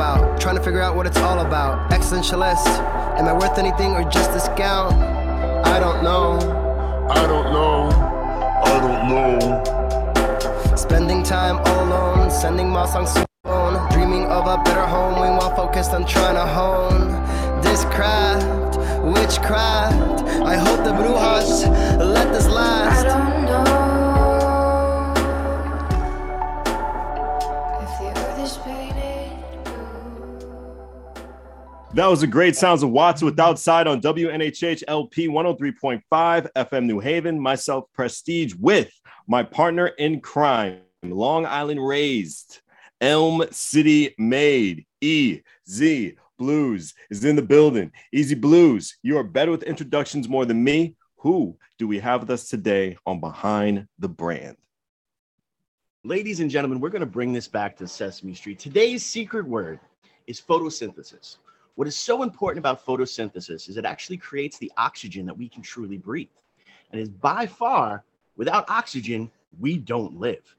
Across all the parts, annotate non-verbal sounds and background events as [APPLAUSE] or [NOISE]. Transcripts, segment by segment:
about. Trying to figure out what it's all about. Existentialist. Am I worth anything or just discount? I don't know. I don't know. I don't know. Spending time all alone, sending my songs to phone. Dreaming of a better home, we while focused on trying to hone this craft, witchcraft. I hope the brujas let this last. That was a great sounds of Watts with Outside on WNHH LP 103.5 FM New Haven. Myself, Prestige, with my partner in crime, Long Island raised, Elm City made, EZ BlueZ is in the building. EZ BlueZ, you are better with introductions more than me. Who do we have with us today on Behind the Brand? Ladies and gentlemen, we're going to bring this back to Sesame Street. Today's secret word is photosynthesis. What is so important about photosynthesis is it actually creates the oxygen that we can truly breathe. And is by far, without oxygen, we don't live.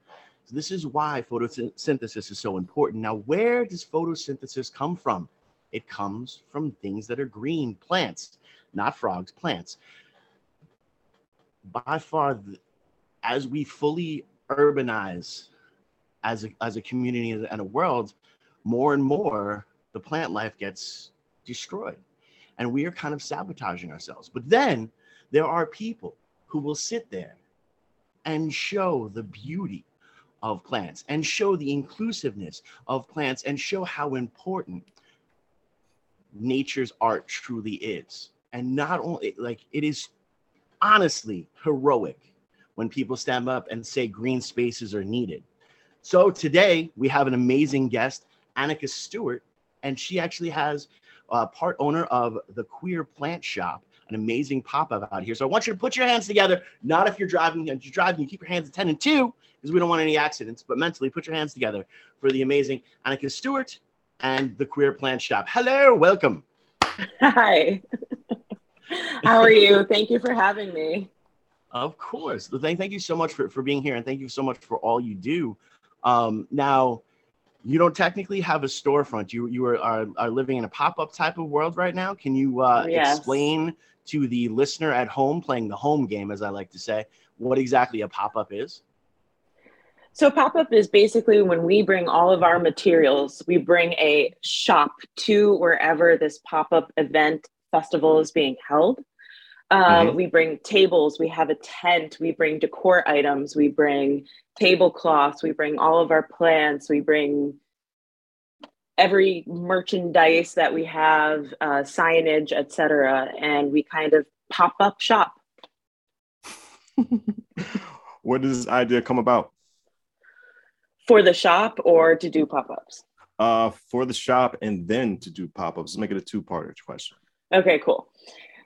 So this is why photosynthesis is so important. Now, where does photosynthesis come from? It comes from things that are green, plants, not frogs, plants. By far, as we fully urbanize as a, as a community and a world, more and more the plant life gets destroyed. And we are kind of sabotaging ourselves. But then there are people who will sit there and show the beauty of plants and show the inclusiveness of plants and show how important nature's art truly is. And not only like it is honestly heroic when people stand up and say green spaces are needed. So today we have an amazing guest, Anika Stewart, and she actually has uh, part owner of the Queer Plant Shop, an amazing pop-up out here. So I want you to put your hands together. Not if you're driving, if you're driving, you keep your hands at 10 and 2 because we don't want any accidents, but mentally put your hands together for the amazing Anika Stewart and the Queer Plant Shop. Hello, welcome. Hi. [LAUGHS] How are you? Thank you for having me. Of course. Thank, thank you so much for, for being here and thank you so much for all you do. Um, now, you don't technically have a storefront. You you are, are, are living in a pop-up type of world right now. Can you uh, Yes. explain to the listener at home, playing the home game, as I like to say, what exactly a pop-up is? So, pop up is basically when we bring all of our materials, we bring a shop to wherever this pop up event festival is being held. Um, Mhm. We bring tables, we have a tent, we bring decor items, we bring tablecloths, we bring all of our plants, we bring every merchandise that we have, uh, signage, etc., and we kind of pop up shop. [LAUGHS] Where does this idea come about? for the shop or to do pop-ups Uh, for the shop and then to do pop-ups. Let's make it a two-part question. okay cool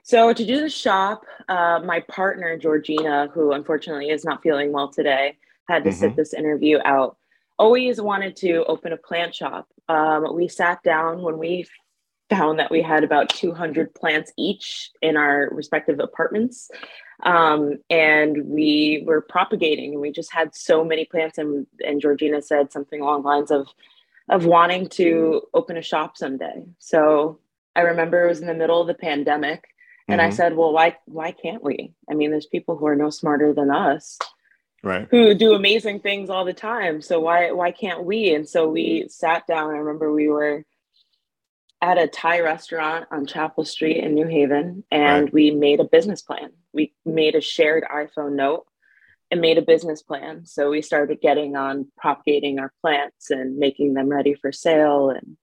so to do the shop uh, my partner georgina who unfortunately is not feeling well today had to sit this interview out. Always wanted to open a plant shop. Um, we sat down when we found that we had about 200 plants each in our respective apartments. Um, and we were propagating and we just had so many plants and, and georgina said something along the lines of of wanting to open a shop someday. So i remember it was in the middle of the pandemic and i Mhm. said well why why can't we i mean there's people who are no smarter than us Right. who do amazing things all the time. So why why can't we? And so we sat down. I remember we were at a Thai restaurant on Chapel Street in New Haven, and Right. we made a business plan. We made a shared iPhone note and made a business plan. So we started getting on propagating our plants and making them ready for sale and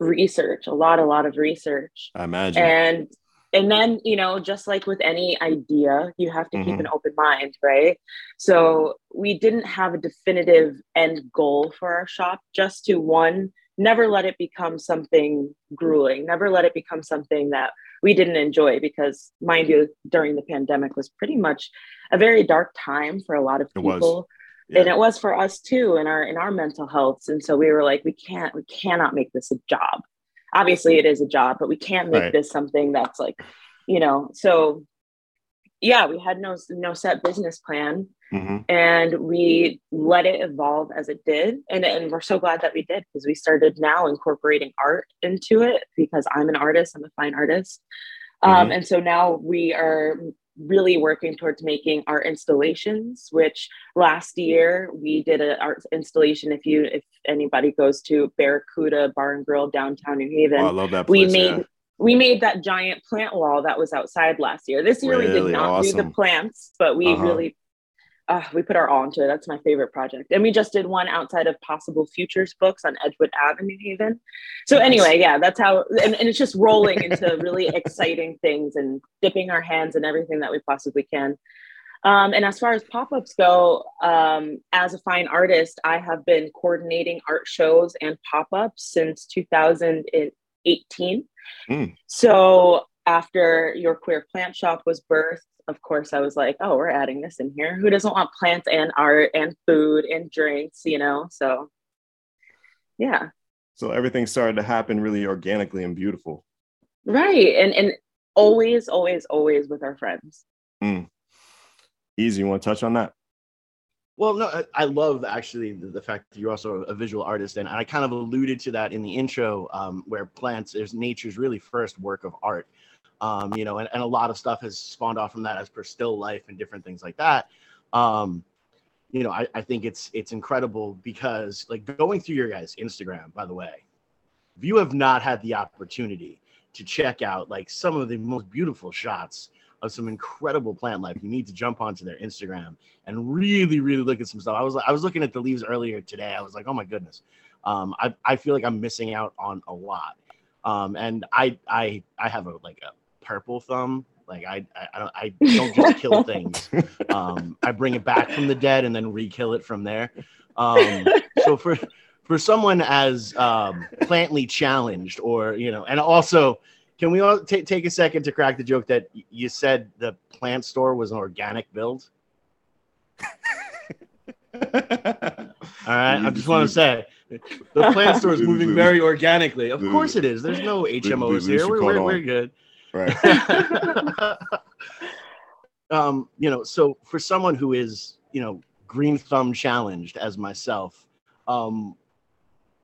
research, a lot, a lot of research I imagine. and and then you know just like with any idea you have to keep Mhm. an open mind right? So we didn't have a definitive end goal for our shop just to one never let it become something grueling never let it become something that we didn't enjoy because mind you during the pandemic was pretty much a very dark time for a lot of It people. Yeah. and it was for us too in our in our mental health and so we were like we can't we cannot make this a job obviously it is a job but we can't make Right. this something that's like you know so yeah we had no no set business plan Mhm. and we let it evolve as it did and, and we're so glad that we did because we started now incorporating art into it because i'm an artist i'm a fine artist um, Mhm. and so now we are really working towards making art installations which last year we did an art installation if you if anybody goes to barracuda bar and grill downtown new haven Oh, I love that we made yeah. we made that giant plant wall that was outside last year. This year we did not do the plants, but we Uh-huh. really uh, we put our all into it. That's my favorite project. And we just did one outside of Possible Futures Books on Edgewood Avenue Haven. So anyway, yeah, that's how and, and it's just rolling into really exciting things and dipping our hands in everything that we possibly can. Um, and as far as pop-ups go, um, as a fine artist, I have been coordinating art shows and pop-ups since 2018. Mm. So after your queer plant shop was birthed, of course, I was like, oh, we're adding this in here. Who doesn't want plants and art and food and drinks, you know? So yeah, So everything started to happen really organically and beautiful. right. And and always, always, always with our friends. Easy. You want to touch on that? Well, no, I- I love actually the, the fact that you're also a visual artist, and I kind of alluded to that in the intro, um, where plants is nature's really first work of art. Um, you know, and, and a lot of stuff has spawned off from that as per still life and different things like that. Um, you know, I, I think it's it's incredible because like going through your guys' Instagram, by the way, if you have not had the opportunity to check out like some of the most beautiful shots of some incredible plant life, you need to jump onto their Instagram and really, really look at some stuff. I was I was looking at the leaves earlier today. I was like, oh my goodness. Um, I, I feel like I'm missing out on a lot. Um, and I I I have a like a purple thumb. Like I I, I don't I don't just kill [LAUGHS] things. Um, I bring it back from the dead and then re-kill it from there. Um, so for for someone as um, plantly challenged, or you know, and also, can we all ta- take a second to crack the joke that you said the plant store was an organic build? [LAUGHS] All right, I just want to say the plant store is [LAUGHS] moving very organically. Of course it is. There's no HMOs we here. We're, we're, we're good. Right. [LAUGHS] [LAUGHS] um, you know, so for someone who is, you know, green thumb challenged as myself, um,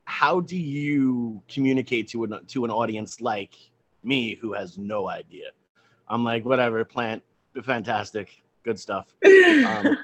how do you communicate to an to an audience like me who has no idea? I'm like, whatever, plant, fantastic, good stuff. [LAUGHS] Um,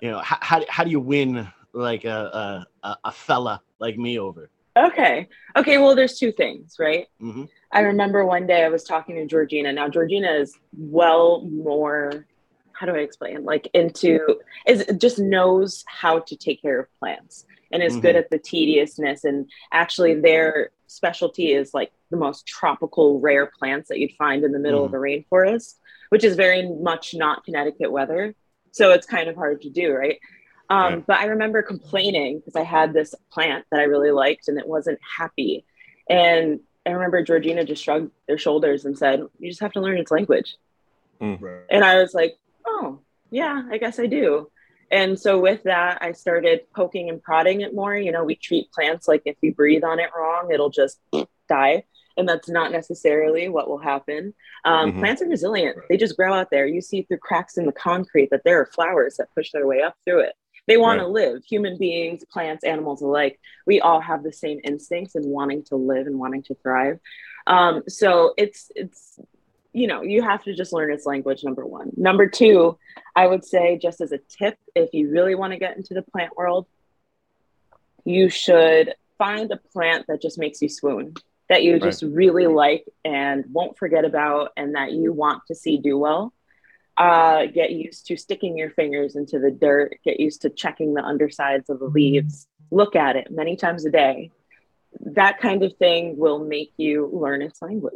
you know, how, how, how do you win like a, a a- a fella like me over? Okay. Okay. Well, there's two things, right? hmm I remember one day I was talking to Georgina. Now Georgina is well more how do I explain? Like into is just knows how to take care of plants and is good Mhm. at the tediousness and actually their specialty is like the most tropical rare plants that you'd find in the middle of a rainforest, which is very much not Connecticut weather. So it's kind of hard to do, right? Um, Right. But I remember complaining because I had this plant that I really liked and it wasn't happy. And I remember Georgina just shrugged their shoulders and said, You just have to learn its language. And I was like, Oh, yeah, I guess I do. And so with that, I started poking and prodding it more. You know, we treat plants like if you breathe on it wrong, it'll just die. And that's not necessarily what will happen. Um, Mhm. Plants are resilient, they just grow out there. You see through cracks in the concrete that there are flowers that push their way up through it. They want to live. Human beings, plants, animals alike, we all have the same instincts in wanting to live and wanting to thrive. Um, so it's, it's, you know, you have to just learn its language, number one. Number two, I would say, just as a tip, if you really want to get into the plant world, you should find a plant that just makes you swoon, that you just really like and won't forget about, and that you want to see do well. Uh, get used to sticking your fingers into the dirt, get used to checking the undersides of the leaves, look at it many times a day. That kind of thing will make you learn its language.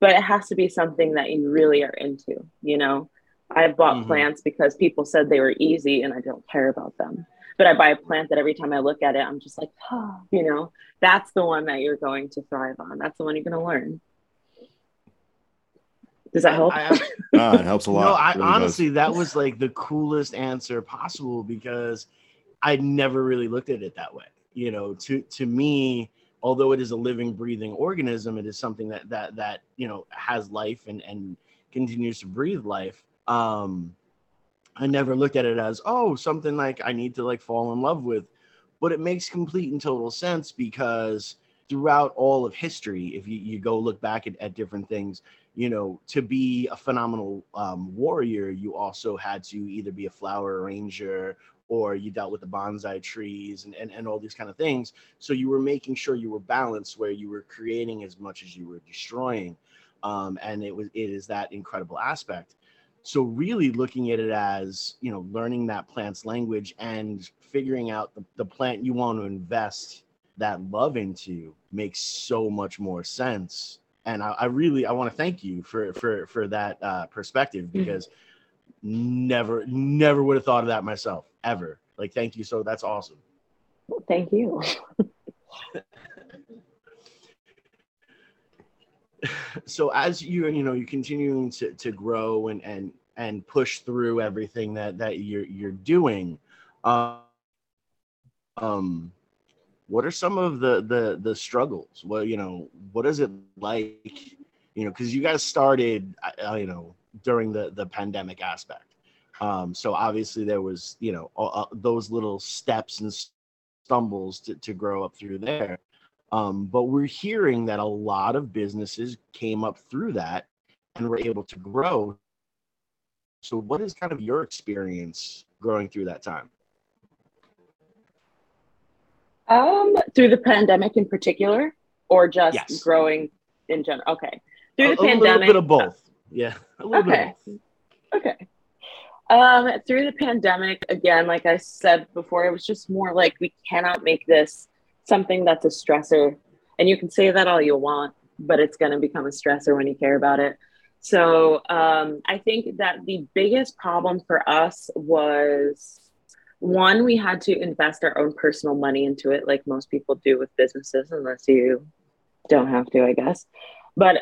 But it has to be something that you really are into, you know? I've bought Mhm. plants because people said they were easy and I don't care about them. But I buy a plant that every time I look at it, I'm just like, oh, you know, that's the one that you're going to thrive on. That's the one you're going to learn. Does that help? I, [LAUGHS] [LAUGHS] Ah, it helps a lot. No, I It really does. honestly that was like the coolest answer possible because I never really looked at it that way. You know, to to me, although it is a living, breathing organism, it is something that that that you know has life and and continues to breathe life. Um, I never looked at it as, oh, something like I need to like fall in love with. But it makes complete and total sense because throughout all of history, if you, you go look back at, at different things, you know, to be a phenomenal um, warrior, you also had to either be a flower arranger or you dealt with the bonsai trees and, and, and all these kind of things. So you were making sure you were balanced where you were creating as much as you were destroying. Um, and it was it is that incredible aspect so really looking at it as you know learning that plant's language and figuring out the, the plant you want to invest that love into makes so much more sense and i, I really i want to thank you for for for that uh, perspective Mm-hmm. because never never would have thought of that myself ever like thank you so that's awesome Well, Thank you. [LAUGHS] so as you you know you're continuing to, to grow and and and push through everything that that you're you're doing um um what are some of the the the struggles well you know what is it like you know because you guys started you know during the the pandemic aspect um so obviously there was you know uh, those little steps and stumbles to, to grow up through there um, but we're hearing that a lot of businesses came up through that and were able to grow. So, what is kind of your experience growing through that time? Um, through the pandemic in particular, or just Yes. growing in general? Okay. Through a, the a pandemic. A little bit of both. Yeah, a little Okay. bit of both. Okay. Um, through the pandemic, again, like I said before, it was just more like we cannot make this something that's a stressor. And you can say that all you want, but it's going to become a stressor when you care about it. So um, I think that the biggest problem for us was one, we had to invest our own personal money into it, like most people do with businesses, unless you don't have to, I guess. But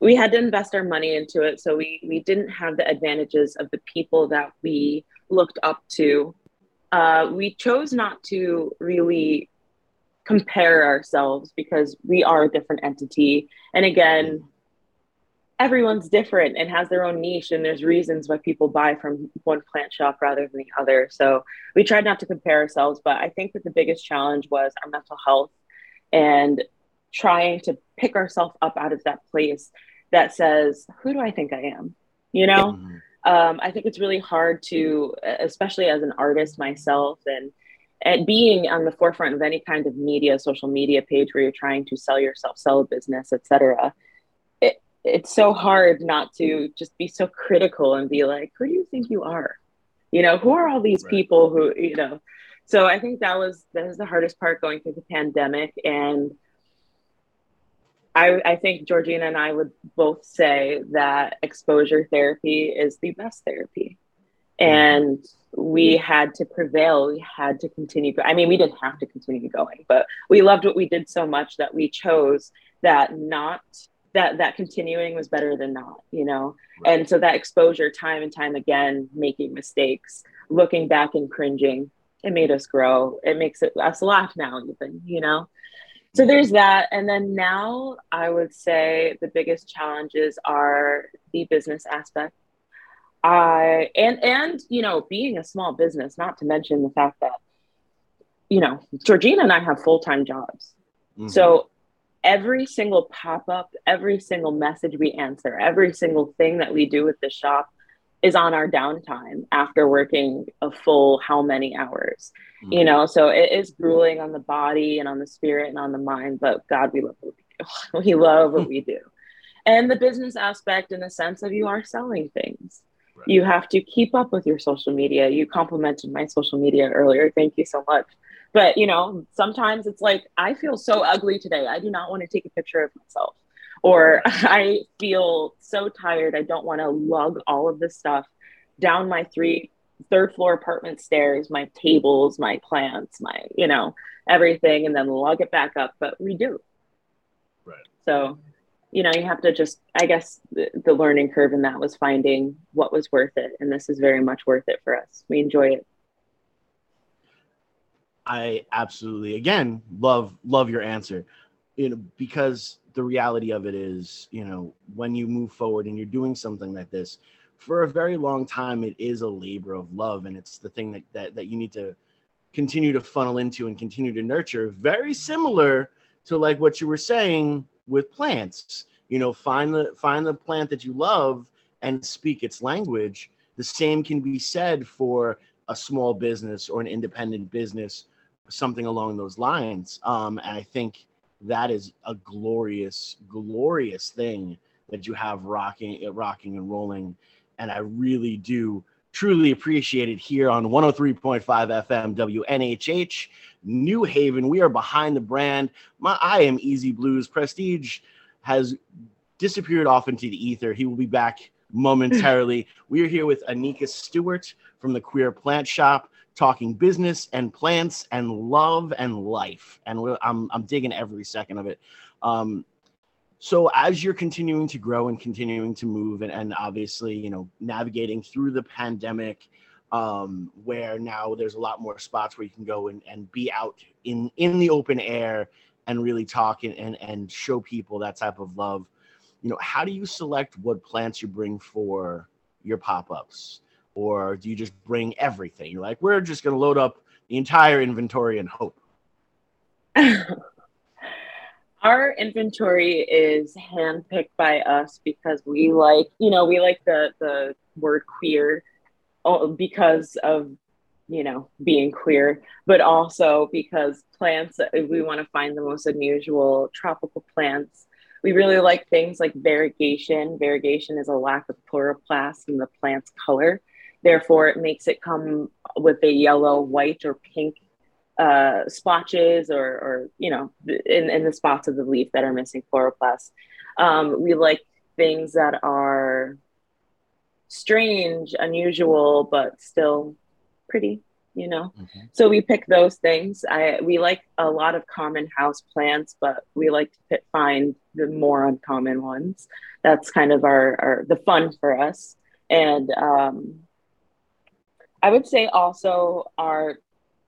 we had to invest our money into it so we we didn't have the advantages of the people that we looked up to uh, we chose not to really compare ourselves because we are a different entity and again everyone's different and has their own niche and there's reasons why people buy from one plant shop rather than the other so we tried not to compare ourselves but i think that the biggest challenge was our mental health and trying to pick ourselves up out of that place that says, Who do I think I am? You know, Mhm. um, I think it's really hard to, especially as an artist myself, and and being on the forefront of any kind of media, social media page where you're trying to sell yourself, sell a business, etc. It, it's so hard not to just be so critical and be like, who do you think you are? You know, who are all these Right. people who, you know? So I think that was that was the hardest part going through the pandemic, and I, I think Georgina and I would both say that exposure therapy is the best therapy. And we had to prevail. We had to continue. I mean, we didn't have to continue going, but we loved what we did so much that we chose that not that that continuing was better than not, you know. Right. And so that exposure, time and time again, making mistakes, looking back and cringing, it made us grow. It makes it, us laugh now, even, you know. So there's that. And then now I would say the biggest challenges are the business aspect. I and and you know, being a small business, not to mention the fact that, you know, Georgina and I have full-time jobs. Mhm. So every single pop-up, every single message we answer, every single thing that we do with the shop is on our downtime after working a full how many hours you Mhm. know? So it is grueling on the body and on the spirit and on the mind but god we love what we do. [LAUGHS] We love what we do. And the business aspect in the sense of you are selling things. Right. you have to keep up with your social media. You complimented my social media earlier. Thank you so much but you know sometimes it's like i feel so ugly today i do not want to take a picture of myself or [LAUGHS] i feel so tired i don't want to lug all of this stuff down my three third floor apartment stairs, my tables, my plants, my, you know, everything, and then lug it back up. But we do. Right. So, you know, you have to just, I guess the, the learning curve in that was finding what was worth it. And this is very much worth it for us. We enjoy it. I absolutely again love love your answer. You know, because the reality of it is, you know, when you move forward and you're doing something like this, for a very long time it is a labor of love and it's the thing that that, that you need to continue to funnel into and continue to nurture. Very similar to like what you were saying with plants. You know find the find the plant that you love and speak its language. The same can be said for a small business or an independent business something along those lines um, and i think that is a glorious glorious thing that you have rocking rocking and rolling and i really do truly appreciate it here on 103.5 fm wnhh new haven. We are behind the brand. My i am easy blues prestige has disappeared off into the ether. He will be back momentarily. We are here with anika stewart from the queer plant shop talking business and plants and love and life. And I'm, I'm digging every second of it. Um, so as you're continuing to grow and continuing to move and, and obviously you know navigating through the pandemic um, where now there's a lot more spots where you can go and, and be out in in the open air and really talk and, and and show people that type of love you know how do you select what plants you bring for your pop-ups? Or do you just bring everything? You're like we're just going to load up the entire inventory and hope. [LAUGHS] Our inventory is handpicked by us because we like you know we like the the word queer because of you know being queer but also because plants we want to find the most unusual tropical plants we really like things like variegation. Variegation is a lack of chloroplast in the plant's color. Therefore it makes it come with a yellow white or pink uh, splotches or, or you know, in, in the spots of the leaf that are missing chloroplast. Um, we like things that are strange, unusual, but still pretty, you know. Mm-hmm. So we pick those things. I we like a lot of common house plants, but we like to find the more uncommon ones. That's kind of our, our the fun for us. And um, I would say also our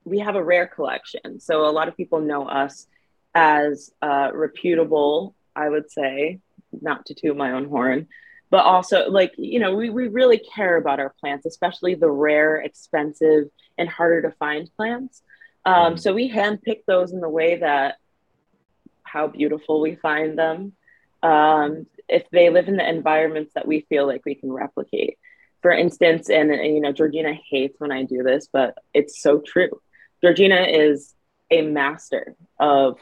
we have a rare collection. So a lot of people know us as uh, reputable, I would say, not to toot my own horn, but also like, you know, we, we really care about our plants, especially the rare, expensive, and harder to find plants. Um, mm. So we handpick those in the way that how beautiful we find them. Um, if they live in the environments that we feel like we can replicate. For instance, and, and you know, Georgina hates when I do this, but it's so true Georgina is a master of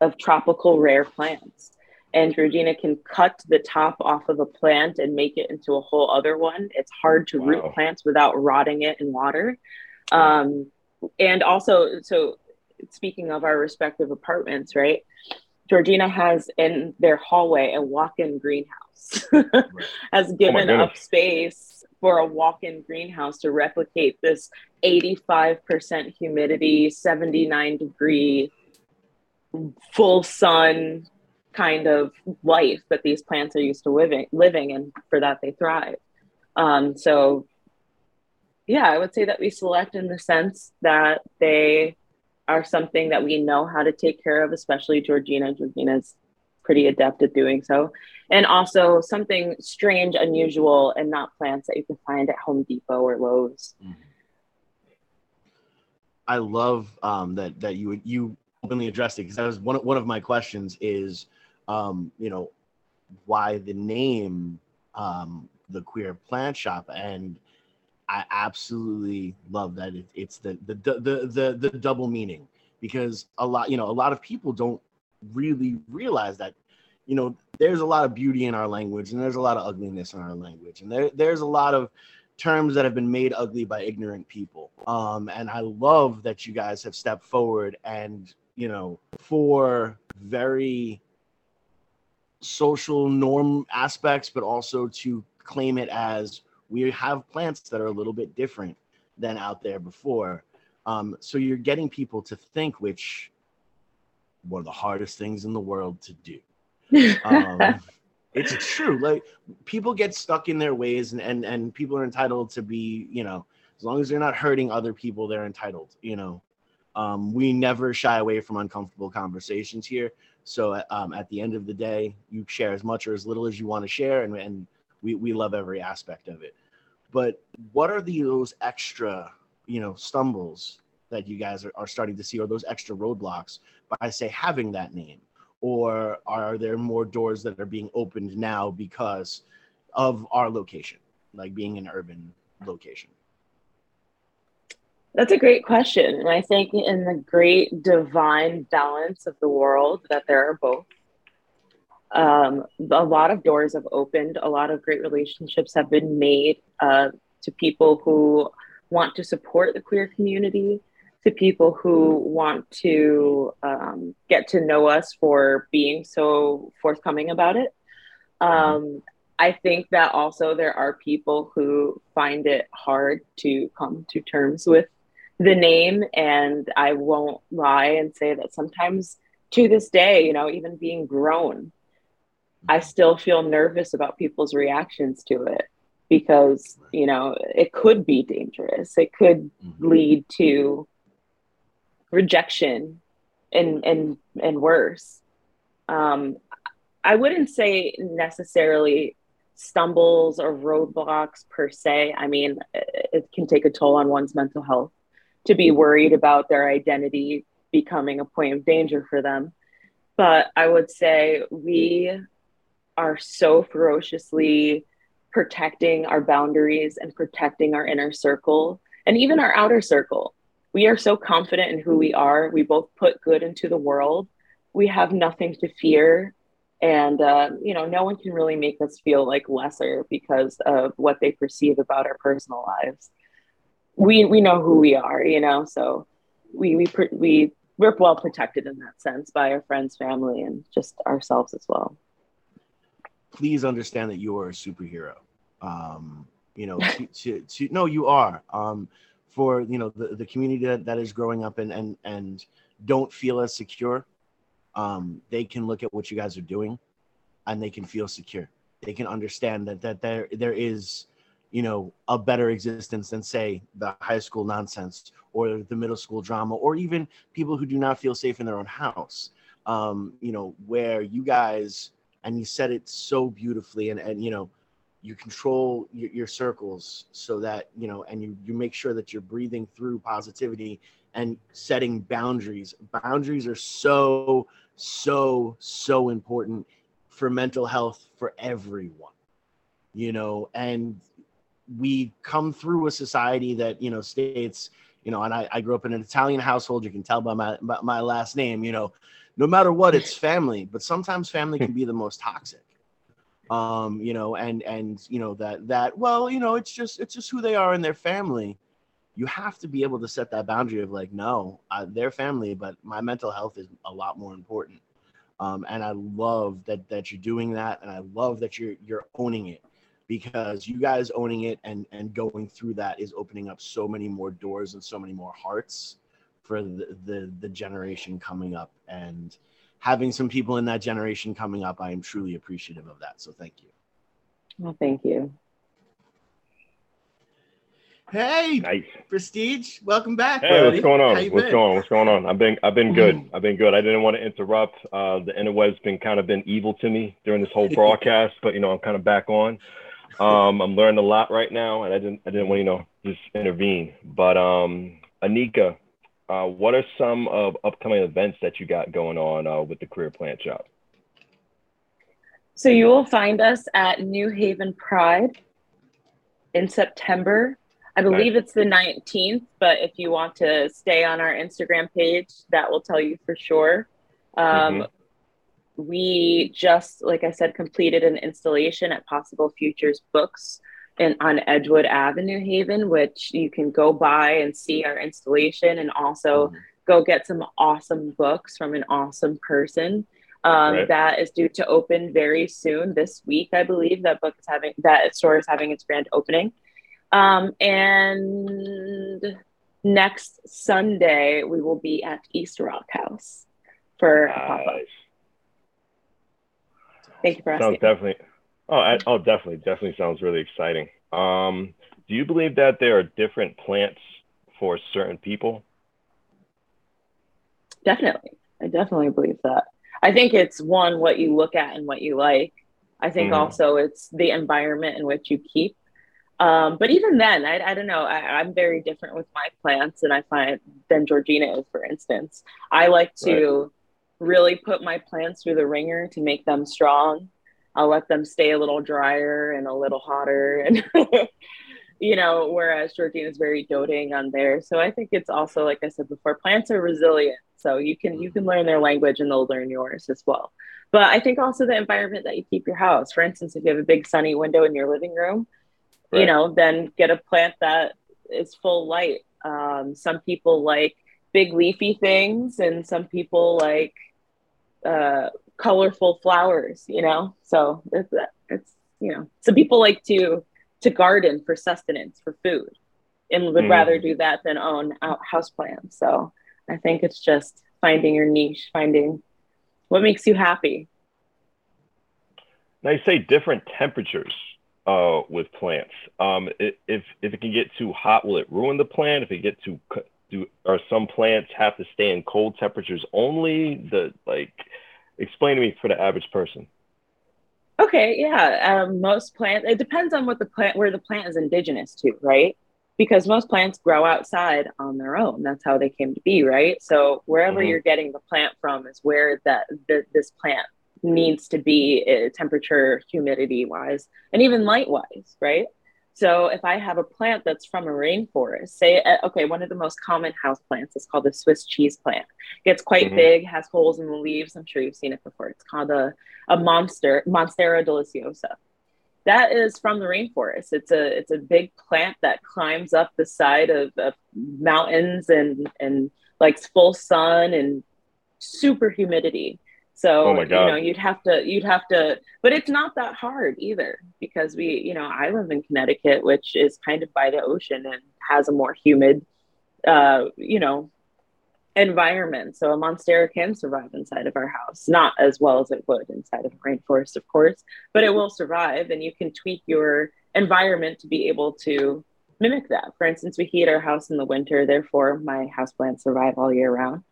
of tropical rare plants. And Georgina can cut the top off of a plant and make it into a whole other one. It's hard to wow. root plants without rotting it in water. Um, and also, so speaking of our respective apartments, right? Georgina has in their hallway a walk-in greenhouse. right. [LAUGHS] has oh given oh up space for a walk-in greenhouse to replicate this 85% humidity, 79 degree full sun kind of life that these plants are used to living living and for that they thrive. Um, so yeah, I would say that we select in the sense that they are something that we know how to take care of, especially Georgina. Georgina's pretty adept at doing so. And also something strange, unusual, and not plants that you can find at Home Depot or Lowe's. Mm-hmm. I love um, that that you you openly addressed it because that was one one of my questions is um, you know why the name um, the queer plant shop. And I absolutely love that it, it's the, the the the the double meaning. Because a lot you know a lot of people don't really realize that you know there's a lot of beauty in our language and there's a lot of ugliness in our language. And there, there's a lot of terms that have been made ugly by ignorant people. Um, and i love that you guys have stepped forward and you know for very social norm aspects but also to claim it as we have plants that are a little bit different than out there before um, so you're getting people to think which one of the hardest things in the world to do. [LAUGHS] Um, it's true. Like people get stuck in their ways, and, and and people are entitled to be, you know, as long as they're not hurting other people, they're entitled. You know, um, we never shy away from uncomfortable conversations here. So um, at the end of the day, you share as much or as little as you want to share, and, and we we love every aspect of it. But what are the those extra, you know, stumbles that you guys are, are starting to see, or those extra roadblocks by say having that name? Or are there more doors that are being opened now because of our location, like being an urban location? That's a great question. And I think in the great divine balance of the world, that there are both. Um, a lot of doors have opened, a lot of great relationships have been made uh, to people who want to support the queer community, to people who want to um, get to know us for being so forthcoming about it. Um, I think that also there are people who find it hard to come to terms with the name. And I won't lie and say that sometimes to this day, you know, even being grown, I still feel nervous about people's reactions to it because, you know, it could be dangerous. It could Mm-hmm. lead to rejection and and and worse. Um, I wouldn't say necessarily stumbles or roadblocks per se. I mean, it, it can take a toll on one's mental health to be worried about their identity becoming a point of danger for them. But I would say we are so ferociously protecting our boundaries and protecting our inner circle and even our outer circle. We are so confident in who we are. We both put good into the world. We have nothing to fear. And, uh, you know, no one can really make us feel like lesser because of what they perceive about our personal lives. We, we know who we are, you know, so we, we, we, we're well protected in that sense by our friends, family, and just ourselves as well. please understand that you are a superhero. Um, you know, to, to, to no, you are. Um, for you know the, the community that, that is growing up and and and don't feel as secure, um, they can look at what you guys are doing, and they can feel secure. They can understand that that there there is, you know, a better existence than say the high school nonsense or the middle school drama or even people who do not feel safe in their own house. Um, you know, where you guys and you said it so beautifully and and you know you control your, your circles so that you know and you you make sure that you're breathing through positivity and setting boundaries boundaries are so so so important for mental health for everyone you know and we come through a society that you know states you know and i, I grew up in an italian household. You can tell by my by my last name you know no matter what it's [LAUGHS] family but sometimes family can be the most toxic. [LAUGHS] Um you know and and you know that that well you know it's just it's just who they are in their family. You have to be able to set that boundary of like no uh, their family but my mental health is a lot more important. Um and i love that that you're doing that and i love that you're you're owning it because you guys owning it and and going through that is opening up so many more doors and so many more hearts for the the, the generation coming up and having some people in that generation coming up, I am truly appreciative of that. So thank you. Well, thank you. Hey, Nice. Prestige, welcome back. Hey, buddy. what's going on? you What's been? going on? What's going on? I've been I've been good. I've been good. I didn't want to interrupt. Uh, the interweb's been kind of been evil to me during this whole broadcast, but you know I'm kind of back on. Um, I'm learning a lot right now, and I didn't I didn't want to you know just intervene. But um, Anika, uh, what are some of upcoming events that you got going on uh, with the Queer Plant Shop? So you will find us at New Haven Pride in September. I believe it's the 19th, but if you want to stay on our Instagram page, that will tell you for sure. Um, We just, like I said, completed an installation at Possible Futures Books in, on Edgewood Avenue, Haven, which you can go by and see our installation and also Mhm. go get some awesome books from an awesome person. Um, Right. That is due to open very soon this week, I believe. That book is having that store is having its grand opening. Um, and next Sunday we will be at East Rock House for a pop up. Thank you for Sounds definitely. Oh, I, oh, definitely, definitely sounds really exciting. Um, do you believe that there are different plants for certain people? Definitely. I definitely believe that. I think it's one, what you look at and what you like. I think Mhm. also it's the environment in which you keep. Um, but even then, I, I don't know. I, I'm very different with my plants, and I find than Georgina is, for instance. I like to really put my plants through the ringer to make them strong. I'll let them stay a little drier and a little hotter, and [LAUGHS] you know, whereas Georgina is very doting on theirs. So I think it's also, like I said before, plants are resilient. So you can you can learn their language, and they'll learn yours as well. But I think also the environment that you keep your house. For instance, if you have a big sunny window in your living room, you know, then get a plant that is full light. Um, some people like big leafy things, and some people like uh, colorful flowers. You know, so it's it's you know, some people like to to garden for sustenance for food, and would Mhm. rather do that than own out house plants. So I think it's just finding your niche, finding what makes you happy. Now you say different temperatures uh, with plants. Um, if if it can get too hot, will it ruin the plant? If it get too do are some plants have to stay in cold temperatures only? The like, explain to me for the average person. Okay, yeah. Um, most plants, it depends on what the plant, where the plant is indigenous to, right? Because most plants grow outside on their own. That's how they came to be, right? So wherever Mhm. you're getting the plant from is where that the, this plant needs to be uh, temperature, humidity wise, and even light wise, right? So if I have a plant that's from a rainforest, say, uh, okay, one of the most common house plants is called the Swiss cheese plant. It Gets quite Mhm. big, has holes in the leaves. I'm sure you've seen it before. It's called a a monster monstera deliciosa that is from the rainforest it's a it's a big plant that climbs up the side of, of mountains and and likes full sun and super humidity so Oh my God. you know you'd have to you'd have to but it's not that hard either because we you know i live in connecticut which is kind of by the ocean and has a more humid uh you know environment. So a monstera can survive inside of our house, not as well as it would inside of a rainforest, of course, but it will survive. And you can tweak your environment to be able to mimic that. For instance, we heat our house in the winter, therefore my houseplants survive all year round.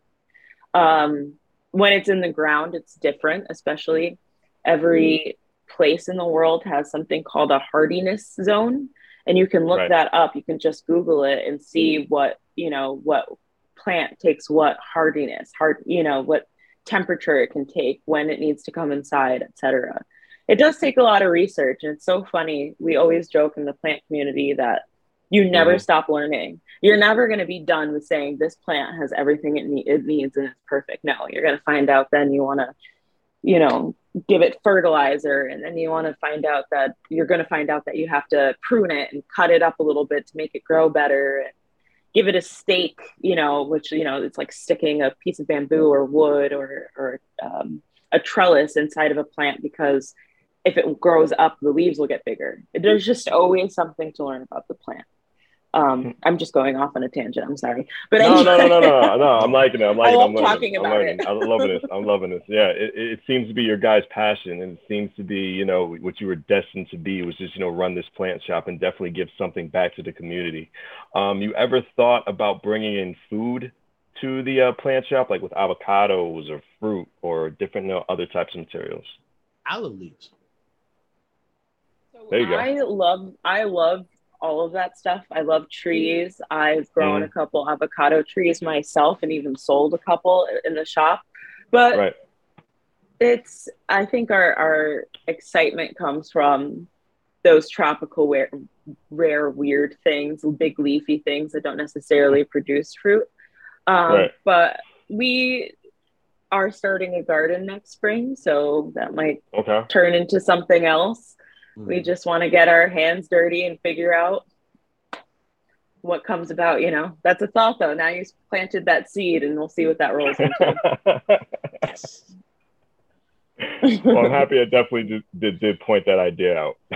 Um, when it's in the ground, it's different, especially every mm-hmm. place in the world has something called a hardiness zone. And you can look Right. that up. You can just Google it and see mm-hmm. what, you know, what plant takes what hardiness, hard, you know, what temperature it can take, when it needs to come inside, etc. It does take a lot of research, and it's so funny. We always joke in the plant community that you never Mhm. stop learning. You're never going to be done with saying this plant has everything it, it needs and it's perfect. No, you're going to find out then you want to, you know, give it fertilizer, and then you want to find out that you're going to find out that you have to prune it and cut it up a little bit to make it grow better. And, give it a stake, you know, which you know it's like sticking a piece of bamboo or wood or or um, a trellis inside of a plant because if it grows up, the leaves will get bigger. There's just always something to learn about the plant. Um, I'm just going off on a tangent. I'm sorry, but no, no, no, no, no, no. I'm liking it. I'm [LAUGHS] I liking it. love I'm loving talking it. I'm about liking it. I'm loving this. I'm loving this. Yeah, it, it seems to be your guys' passion, and it seems to be, you know, what you were destined to be was just, you know, run this plant shop and definitely give something back to the community. Um, you ever thought about bringing in food to the uh, plant shop, like with avocados or fruit or different you know, other types of materials? Olive leaves. So There you go. I love I love all of that stuff. I love trees. I've grown Mhm. a couple avocado trees myself and even sold a couple in the shop. But Right. it's I think our our excitement comes from those tropical rare, rare weird things, big leafy things that don't necessarily produce fruit. Um, Right. But we are starting a garden next spring, so that might Okay. turn into something else. We Mm. just want to get our hands dirty and figure out what comes about. You know, that's a thought though. Now you planted that seed, and we'll see what that rolls into. [LAUGHS] Well, I'm happy I definitely did, did, did point that idea out. [LAUGHS]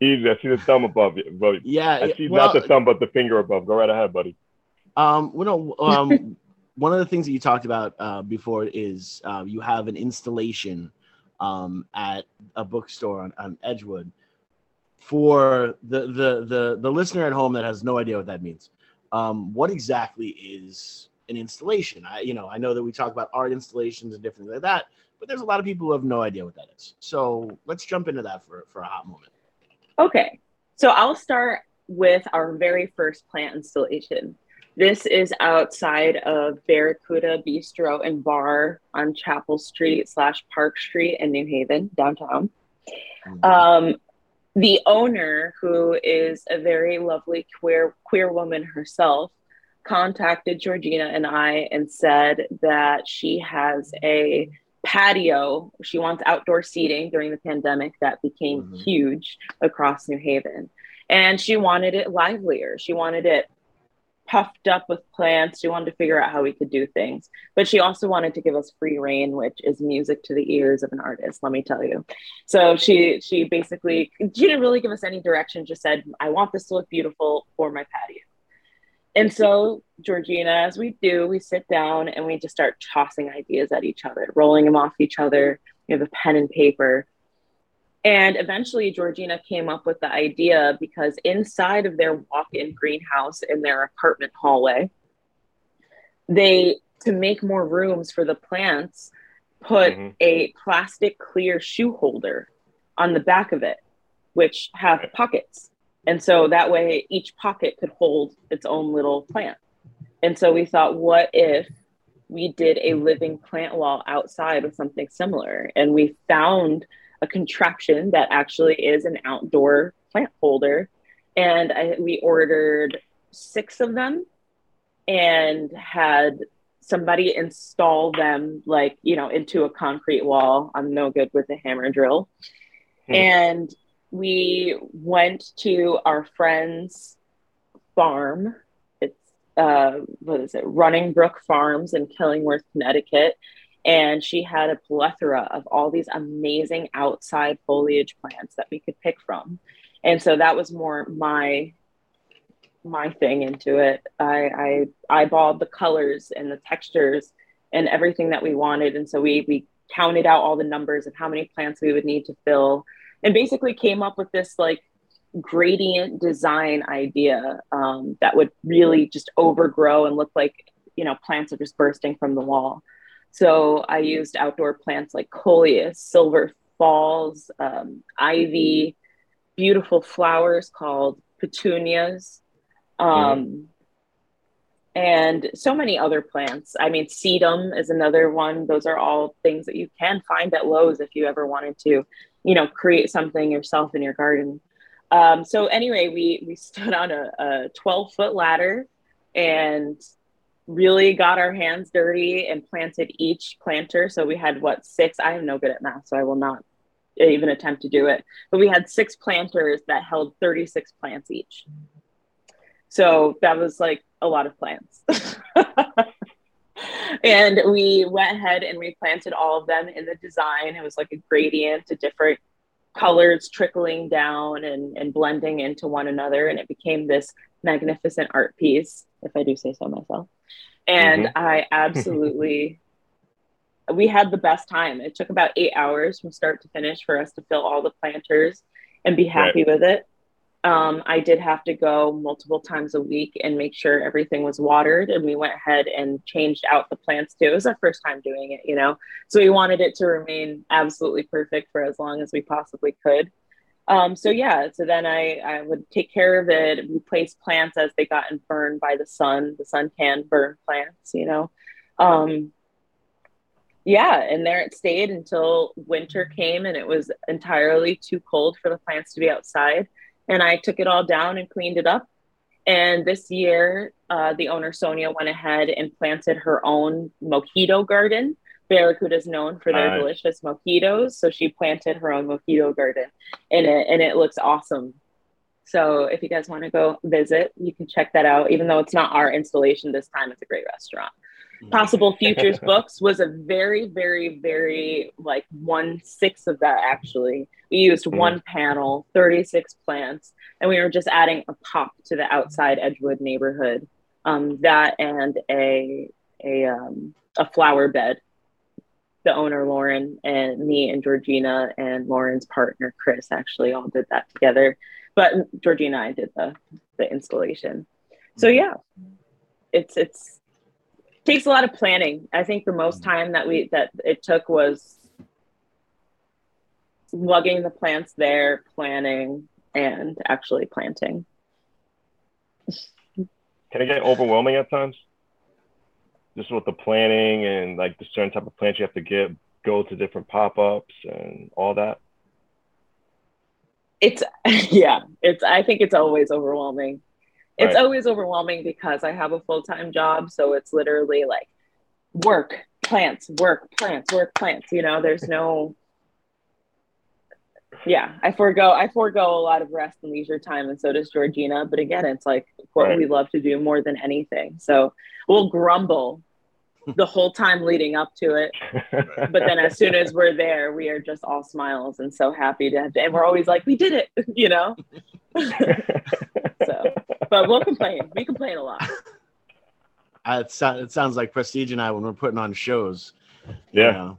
Easy. I see the thumb above you. Above. Yeah. I see well, not the thumb, but the finger above. Go right ahead, buddy. Um, well, no, um, [LAUGHS] one of the things that you talked about uh, before is uh, you have an installation um, at a bookstore on, on Edgewood. For the, the the the listener at home that has no idea what that means, um, what exactly is an installation. I, you know, I know that we talk about art installations and different things like that, but there's a lot of people who have no idea what that is. So let's jump into that for, for a hot moment. Okay. So I'll start with our very first plant installation. This is outside of Barracuda Bistro and Bar on Chapel Street slash Park Street in New Haven, downtown. Mhm. Um, the owner, who is a very lovely queer queer woman herself, contacted Georgina and I and said that she has a patio. She wants outdoor seating during the pandemic that became Mhm. huge across New Haven. And she wanted it livelier. She wanted it puffed up with plants. She wanted to figure out how we could do things. But she also wanted to give us free reign, which is music to the ears of an artist, let me tell you. So she she basically she didn't really give us any direction, just said, I want this to look beautiful for my patio. And so Georgina, as we do, we sit down and we just start tossing ideas at each other, rolling them off each other. We have a pen and paper. And eventually, Georgina came up with the idea because inside of their walk in greenhouse in their apartment hallway, they, to make more rooms for the plants, put Mhm. a plastic clear shoe holder on the back of it, which have pockets. And so that way each pocket could hold its own little plant. And so we thought, what if we did a living plant wall outside with something similar? And we found a contraption that actually is an outdoor plant holder. And I, we ordered six of them and had somebody install them like you know into a concrete wall. I'm no good with a hammer drill. Hmm. and we went to our friend's farm. It's uh what is it? Running brook farms in killingworth connecticut and she had a plethora of all these amazing outside foliage plants that we could pick from and so that was more my my thing into it. I, I eyeballed the colors and the textures and everything that we wanted. And so we we counted out all the numbers of how many plants we would need to fill and basically came up with this like gradient design idea um, that would really just overgrow and look like you know plants are just bursting from the wall. So I used outdoor plants like coleus, silver falls, um, ivy, beautiful flowers called petunias, um, and so many other plants. I mean, sedum is another one. Those are all things that you can find at Lowe's if you ever wanted to, you know, create something yourself in your garden. Um, so anyway, we we [LAUGHS] stood on a, a 12 foot ladder and really got our hands dirty and planted each planter. So we had what six? I am no good at math, so I will not even attempt to do it. But we had six planters that held 36 plants each. So that was like a lot of plants. [LAUGHS] and we went ahead and replanted all of them in the design. It was like a gradient to different colors trickling down and, and blending into one another. And it became this magnificent art piece, if I do say so myself. And Mhm. I absolutely, [LAUGHS] we had the best time. It took about eight hours from start to finish for us to fill all the planters and be happy with it. Um, I did have to go multiple times a week and make sure everything was watered. And we went ahead and changed out the plants too. It was our first time doing it, you know. So we wanted it to remain absolutely perfect for as long as we possibly could. Um, so yeah, so then I, I would take care of it, replace plants as they gotten burned by the sun. The sun can burn plants, you know. Um, yeah, and there it stayed until winter came and it was entirely too cold for the plants to be outside and I took it all down and cleaned it up. And this year, uh, the owner Sonia went ahead and planted her own mojito garden. Barracuda is known for their Nice. delicious mojitos, so she planted her own mojito garden, and it and it looks awesome. So if you guys want to go visit, you can check that out. Even though it's not our installation this time, it's a great restaurant. Possible [LAUGHS] Futures Books was a very, very, very like one sixth of that actually. We used Mhm. one panel, 36 plants, and we were just adding a pop to the outside Edgewood neighborhood. Um, that and a a um, a flower bed. The owner Lauren and me and Georgina and Lauren's partner Chris actually all did that together. But Georgina and I did the the installation. So yeah, it's it's takes a lot of planning. I think the most mm. time that we that it took was lugging the plants there, planning, and actually planting. Can it get overwhelming at times? Just with the planning and like the certain type of plants you have to get, go to different pop-ups and all that. It's [LAUGHS] yeah, it's I think it's always overwhelming. It's Right. always overwhelming because I have a full-time job, so it's literally like work, plants, work, plants, work, plants, you know, there's no yeah, I forego I forego a lot of rest and leisure time and so does Georgina, but again, it's like what Right. we love to do more than anything. So we'll grumble the whole time leading up to it [LAUGHS] but then as soon as we're there, we are just all smiles and so happy to have and we're always like, we did it, [LAUGHS] you know? [LAUGHS] so but we'll complain. We complain a lot. Uh, it, so- it sounds like Prestige and I when we're putting on shows. you yeah, know.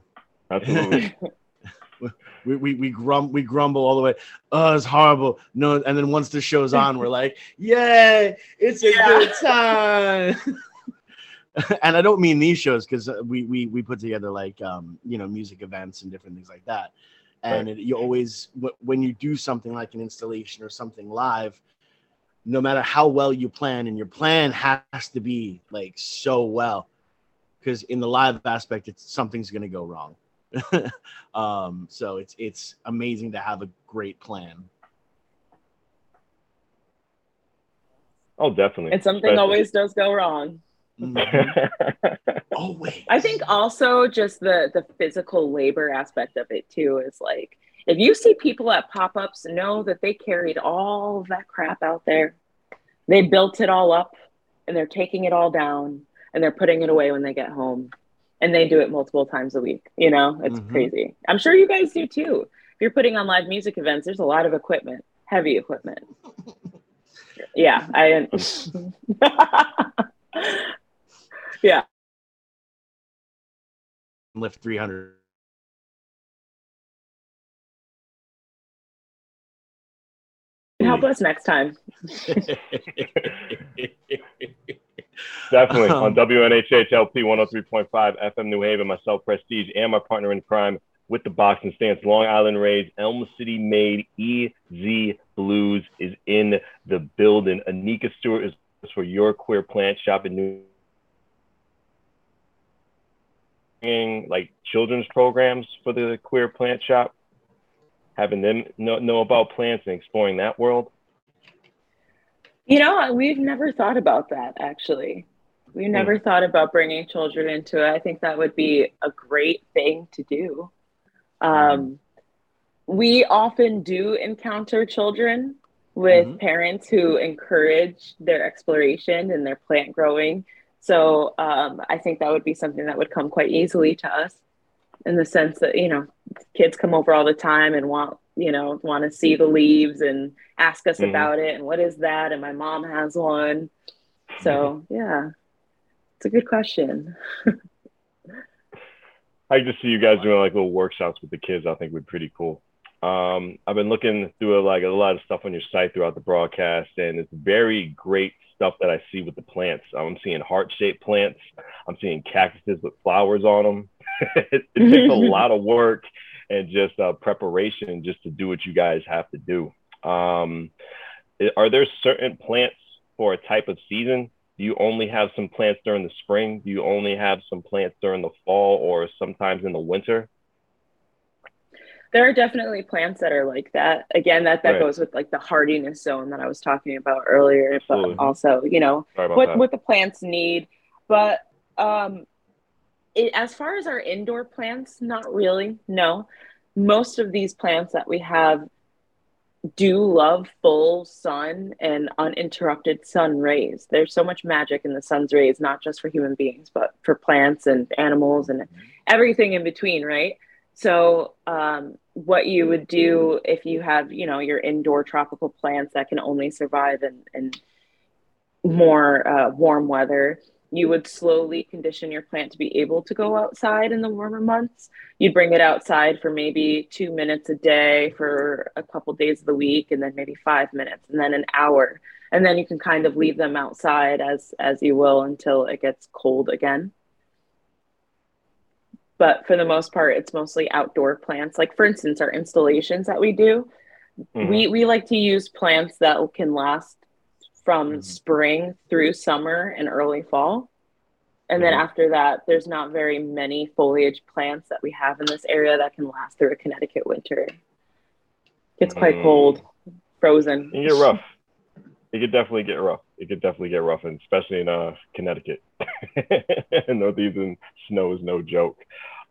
absolutely. [LAUGHS] we we we, grum, we grumble all the way. Oh, it's horrible. No, and then once the show's on, we're like, "Yay, it's a Yeah. good time." [LAUGHS] and I don't mean these shows because we we we put together like um you know music events and different things like that. And it, you always wh- when you do something like an installation or something live, no matter how well you plan, and your plan has to be like so well, because in the live aspect, it's something's gonna go wrong. [LAUGHS] um, so it's it's amazing to have a great plan. oh, definitely. And something Especially- always does go wrong. [LAUGHS] Always. I think also just the the physical labor aspect of it too is like if you see people at pop-ups know that they carried all that crap out there. They built it all up and they're taking it all down and they're putting it away when they get home. And they do it multiple times a week. You know, it's Mhm. crazy. I'm sure you guys do too. If you're putting on live music events, there's a lot of equipment, heavy equipment. [LAUGHS] Yeah, I [LAUGHS] [LAUGHS] Yeah. lift 300. Help us next time. [LAUGHS] Definitely Um, on WNHHLP 103.5 FM New Haven, myself, Prestige, and my partner in crime with the boxing stance, Long Island Rays, Elm City made EZ BlueZ is in the building. Anika Stewart is for your queer plant shop in New bringing, like children's programs for the queer plant shop, having them know, know about plants and exploring that world. You know, we've never thought about that actually. We never thought about bringing children into it. I think that would be a great thing to do. Um, we often do encounter children with Mhm. parents who encourage their exploration and their plant growing. So um, I think that would be something that would come quite easily to us in the sense that, you know, kids come over all the time and want, you know, want to see the leaves and ask us Mhm. about it and what is that? And my mom has one. So yeah, it's a good question. [LAUGHS] I just see you guys doing like little workshops with the kids. I think would be pretty cool. Um, I've been looking through like a lot of stuff on your site throughout the broadcast, and it's very great stuff that I see with the plants. I'm seeing heart-shaped plants. I'm seeing cactuses with flowers on them. [LAUGHS] it, it takes a [LAUGHS] lot of work and just uh, preparation just to do what you guys have to do. Um, are there certain plants for a type of season? Do you only have some plants during the spring? Do you only have some plants during the fall or sometimes in the winter? There are definitely plants that are like that. Again, that that Right. goes with like the hardiness zone that I was talking about earlier, Absolutely. but also, you know, what that. what the plants need. But um it, as far as our indoor plants, not really. No. Most of these plants that we have do love full sun and uninterrupted sun rays. There's so much magic in the sun's rays, not just for human beings, but for plants and animals and everything in between, right? So, um, what you would do if you have, you know, your indoor tropical plants that can only survive in, in more uh, warm weather, you would slowly condition your plant to be able to go outside in the warmer months. You'd bring it outside for maybe two minutes a day for a couple days of the week, and then maybe five minutes, and then an hour, and then you can kind of leave them outside as as you will until it gets cold again. But for the most part, it's mostly outdoor plants. Like for instance, our installations that we do, Mhm. we we like to use plants that can last from Mhm. spring through summer and early fall. And then Mhm. after that, there's not very many foliage plants that we have in this area that can last through a Connecticut winter. It's quite Mm. cold, frozen. Get rough. It could definitely get rough. It could definitely get rough, and especially in uh, Connecticut. [LAUGHS] Northeastern snow is no joke.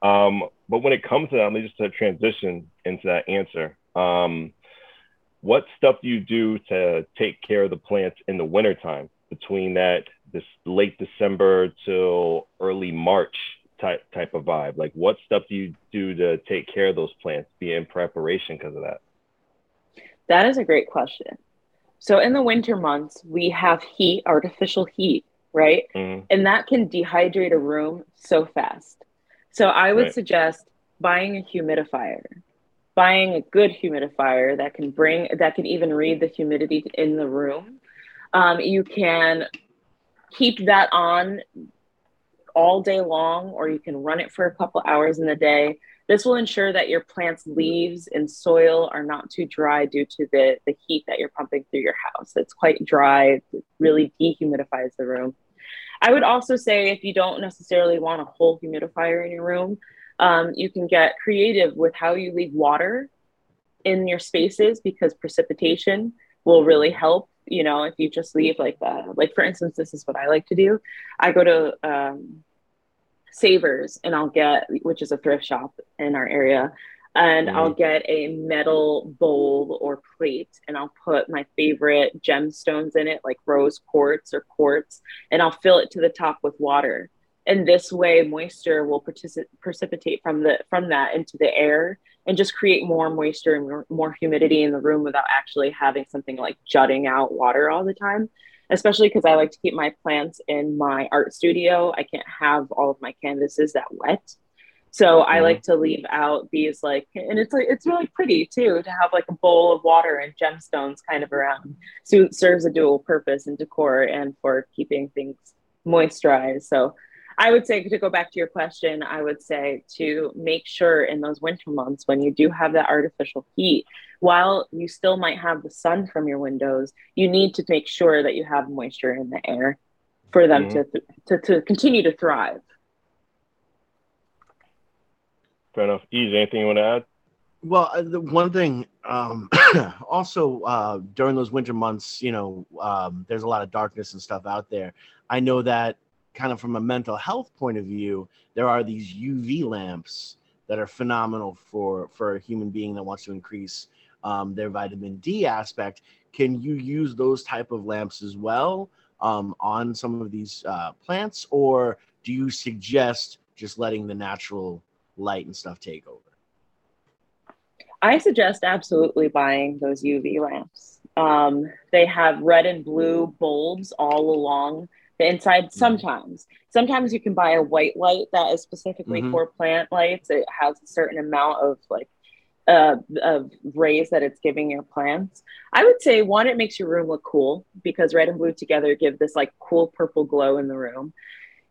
Um, but when it comes to that, let me just to transition into that answer. Um, what stuff do you do to take care of the plants in the wintertime between that this late December till early March type type of vibe? Like what stuff do you do to take care of those plants, be in preparation because of that? That is a great question. So in the winter months, we have heat, artificial heat, right? Mhm. And that can dehydrate a room so fast. So I would Right. suggest buying a humidifier. Buying a good humidifier that can bring that can even read the humidity in the room. Um, you can keep that on all day long, or you can run it for a couple hours in the day. This will ensure that your plant's leaves and soil are not too dry due to the, the heat that you're pumping through your house. It's quite dry, it really dehumidifies the room. I would also say if you don't necessarily want a whole humidifier in your room, um, you can get creative with how you leave water in your spaces because precipitation will really help. You know, if you just leave like that, like for instance, this is what I like to do. I go to um, Savers and I'll get, which is a thrift shop in our area, and Mhm. I'll get a metal bowl or plate and I'll put my favorite gemstones in it, like rose quartz or quartz, and I'll fill it to the top with water. And this way, moisture will partici- precipitate from the from that into the air and just create more moisture and more humidity in the room without actually having something like jutting out water all the time especially because I like to keep my plants in my art studio. I can't have all of my canvases that wet. So I Mhm. like to leave out these like, and it's like it's really pretty too to have like a bowl of water and gemstones kind of around. So it serves a dual purpose in decor and for keeping things moisturized. So I would say to go back to your question, I would say to make sure in those winter months when you do have that artificial heat, while you still might have the sun from your windows, you need to make sure that you have moisture in the air for them to, to to continue to thrive. Fair enough. Easy. Anything you want to add? Well, uh, the one thing, um, [COUGHS] also uh, during those winter months, you know, um, there's a lot of darkness and stuff out there. I know that kind of from a mental health point of view, there are these UV lamps that are phenomenal for for a human being that wants to increase um, their vitamin D aspect. Can you use those type of lamps as well um, on some of these uh, plants, or do you suggest just letting the natural light and stuff take over? I suggest absolutely buying those UV lamps. Um, they have red and blue bulbs all along the inside. Sometimes, sometimes you can buy a white light that is specifically Mhm. for plant lights. It has a certain amount of like uh, of rays that it's giving your plants. I would say one, it makes your room look cool because red and blue together give this like cool purple glow in the room.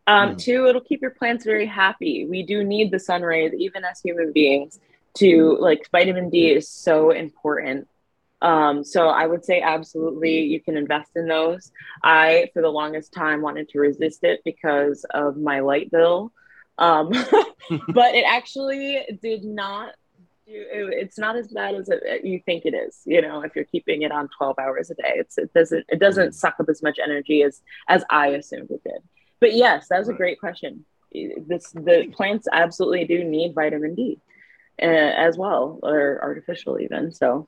Um, Mm. Two, it'll keep your plants very happy. We do need the sun rays, even as human beings, to like vitamin D is so important. Um, so I would say absolutely you can invest in those. I, for the longest time, wanted to resist it because of my light bill. Um, [LAUGHS] [LAUGHS] but it actually did not do it, it's not as bad as it, you think it is you know if you're keeping it on 12 hours a day. It's it doesn't it doesn't suck up as much energy as as i assumed it did. But yes that was a great question. This the plants absolutely do need vitamin d uh, as well or artificial even so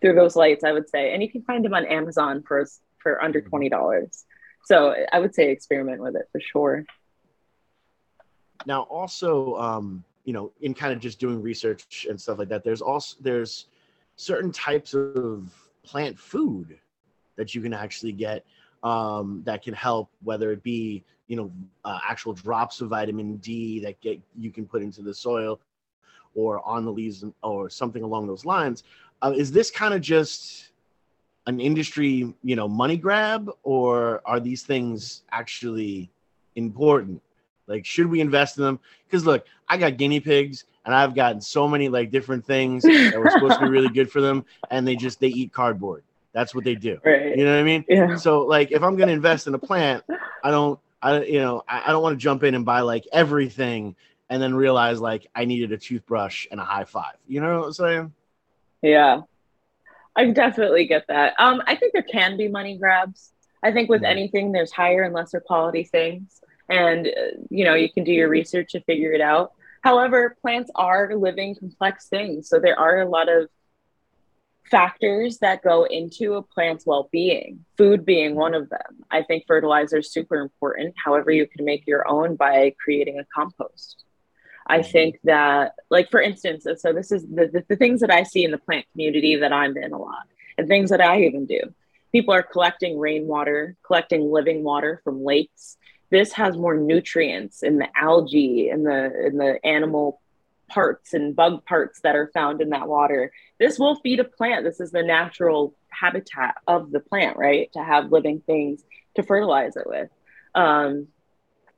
through those lights i would say. And you can find them on amazon for for under $20 so i would say experiment with it for sure. Now also um you know in kind of just doing research and stuff like that there's also there's certain types of plant food that you can actually get um that can help whether it be you know uh, actual drops of vitamin d that get you can put into the soil or on the leaves or something along those lines uh, is this kind of just an industry you know money grab or are these things actually important Like, should we invest in them? Because look, I got guinea pigs and I've gotten so many like different things that were supposed to be really good for them, and they just they eat cardboard. That's what they do. [LAUGHS] Right. You know what I mean? Yeah. So like, if I'm gonna invest in a plant, I don't, I you know, I, I don't want to jump in and buy like everything and then realize like I needed a toothbrush and a high five. You know what I'm saying? Yeah. I definitely get that. Um, I think there can be money grabs. I think with anything, there's higher and lesser quality things, and uh, you know you can do your research to figure it out. However, plants are living, complex things, so there are a lot of factors that go into a plant's well-being. Food being one of them. I think fertilizer is super important. However, you can make your own by creating a compost. I think that, like for instance, so this is the, the, the things that I see in the plant community that I'm in a lot, and things that I even do. People are collecting rainwater, collecting living water from lakes. This has more nutrients in the algae and the in the animal parts and bug parts that are found in that water. This will feed a plant. This is the natural habitat of the plant, right? To have living things to fertilize it with. Um,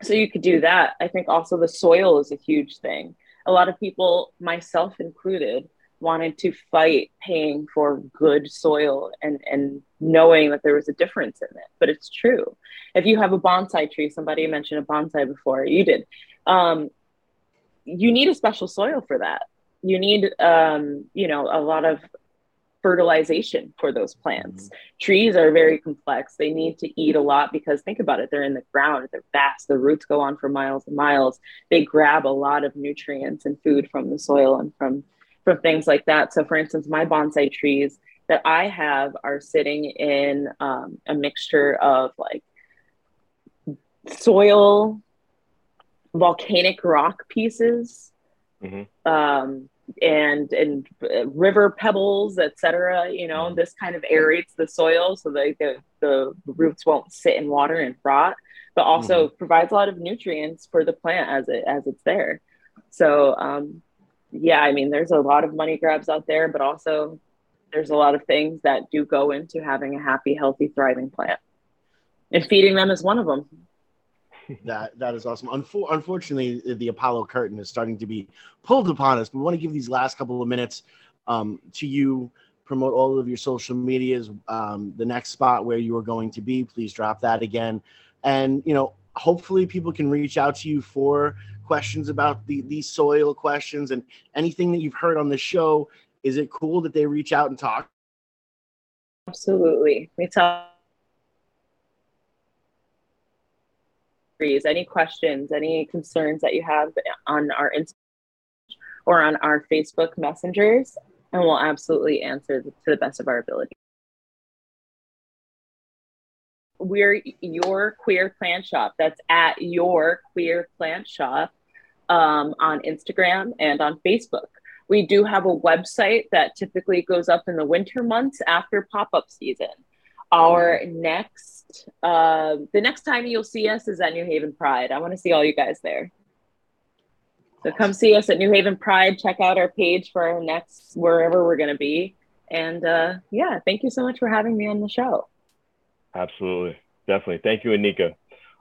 so you could do that. I think also the soil is a huge thing. A lot of people, myself included, wanted to fight paying for good soil and and knowing that there was a difference in it. But it's true. If you have a bonsai tree, somebody mentioned a bonsai before, you did. Um, you need a special soil for that. You need, um, you know, a lot of fertilization for those plants. Trees are very complex. They need to eat a lot because think about it, they're in the ground, they're vast, the roots go on for miles and miles. They grab a lot of nutrients and food from the soil and from from things like that. So for instance, my bonsai trees that I have are sitting in um, a mixture of like soil, volcanic rock pieces, Mhm. um, and and uh, river pebbles, etc. You know, this kind of aerates the soil so that the, the roots won't sit in water and rot, but also provides a lot of nutrients for the plant as it as it's there. So um, yeah, I mean, there's a lot of money grabs out there, but also there's a lot of things that do go into having a happy, healthy, thriving plant, and feeding them is one of them. That that is awesome. Unfor- unfortunately, the Apollo curtain is starting to be pulled upon us. We want to give these last couple of minutes um, to you. Promote all of your social medias. Um, the next spot where you are going to be, please drop that again. And you know, hopefully, people can reach out to you for questions about the these soil questions and anything that you've heard on the show. Is it cool that they reach out and talk? Absolutely. We tell any questions, any concerns that you have on our Instagram or on our Facebook messengers, and we'll absolutely answer to the best of our ability. We're your queer plant shop. That's at your queer plant shop um, on Instagram and on Facebook. We do have a website that typically goes up in the winter months after pop up season. Our next, uh, the next time you'll see us is at New Haven Pride. I want to see all you guys there. So come see us at New Haven Pride. Check out our page for our next wherever we're going to be. And uh, yeah, thank you so much for having me on the show. Absolutely. Definitely. Thank you, Anika.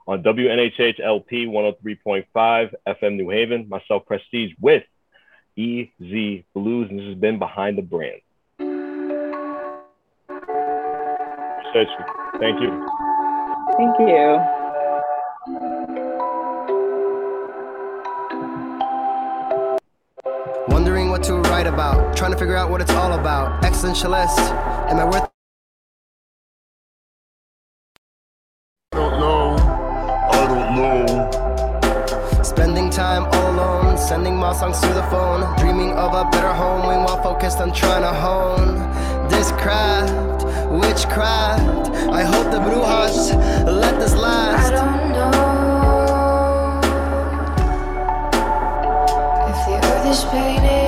On WNHH LP 103.5 FM New Haven, myself, Prestige, with EZ BlueZ, and this has been Behind the Brand. Thank you. Thank you. Wondering what to write about, trying to figure out what it's all about. Existentialist, am I worth? I don't know. I don't know. Spending time all alone, sending my songs to the phone, dreaming of a better home while focused on trying to hone this craft, witchcraft. I hope the brujas let this last. I don't know if the earth is painted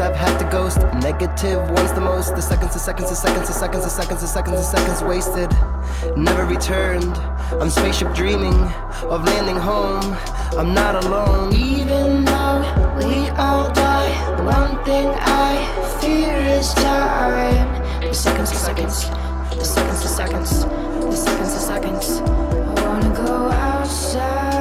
I've had to ghost. Negative ones the most. The seconds, the seconds, the seconds, the seconds, the seconds, the seconds, the seconds wasted. Never returned. I'm spaceship dreaming of landing home. I'm not alone. Even though we all die, one thing I fear is time. The seconds, the seconds, the seconds, the seconds, the seconds, the seconds. I wanna go outside.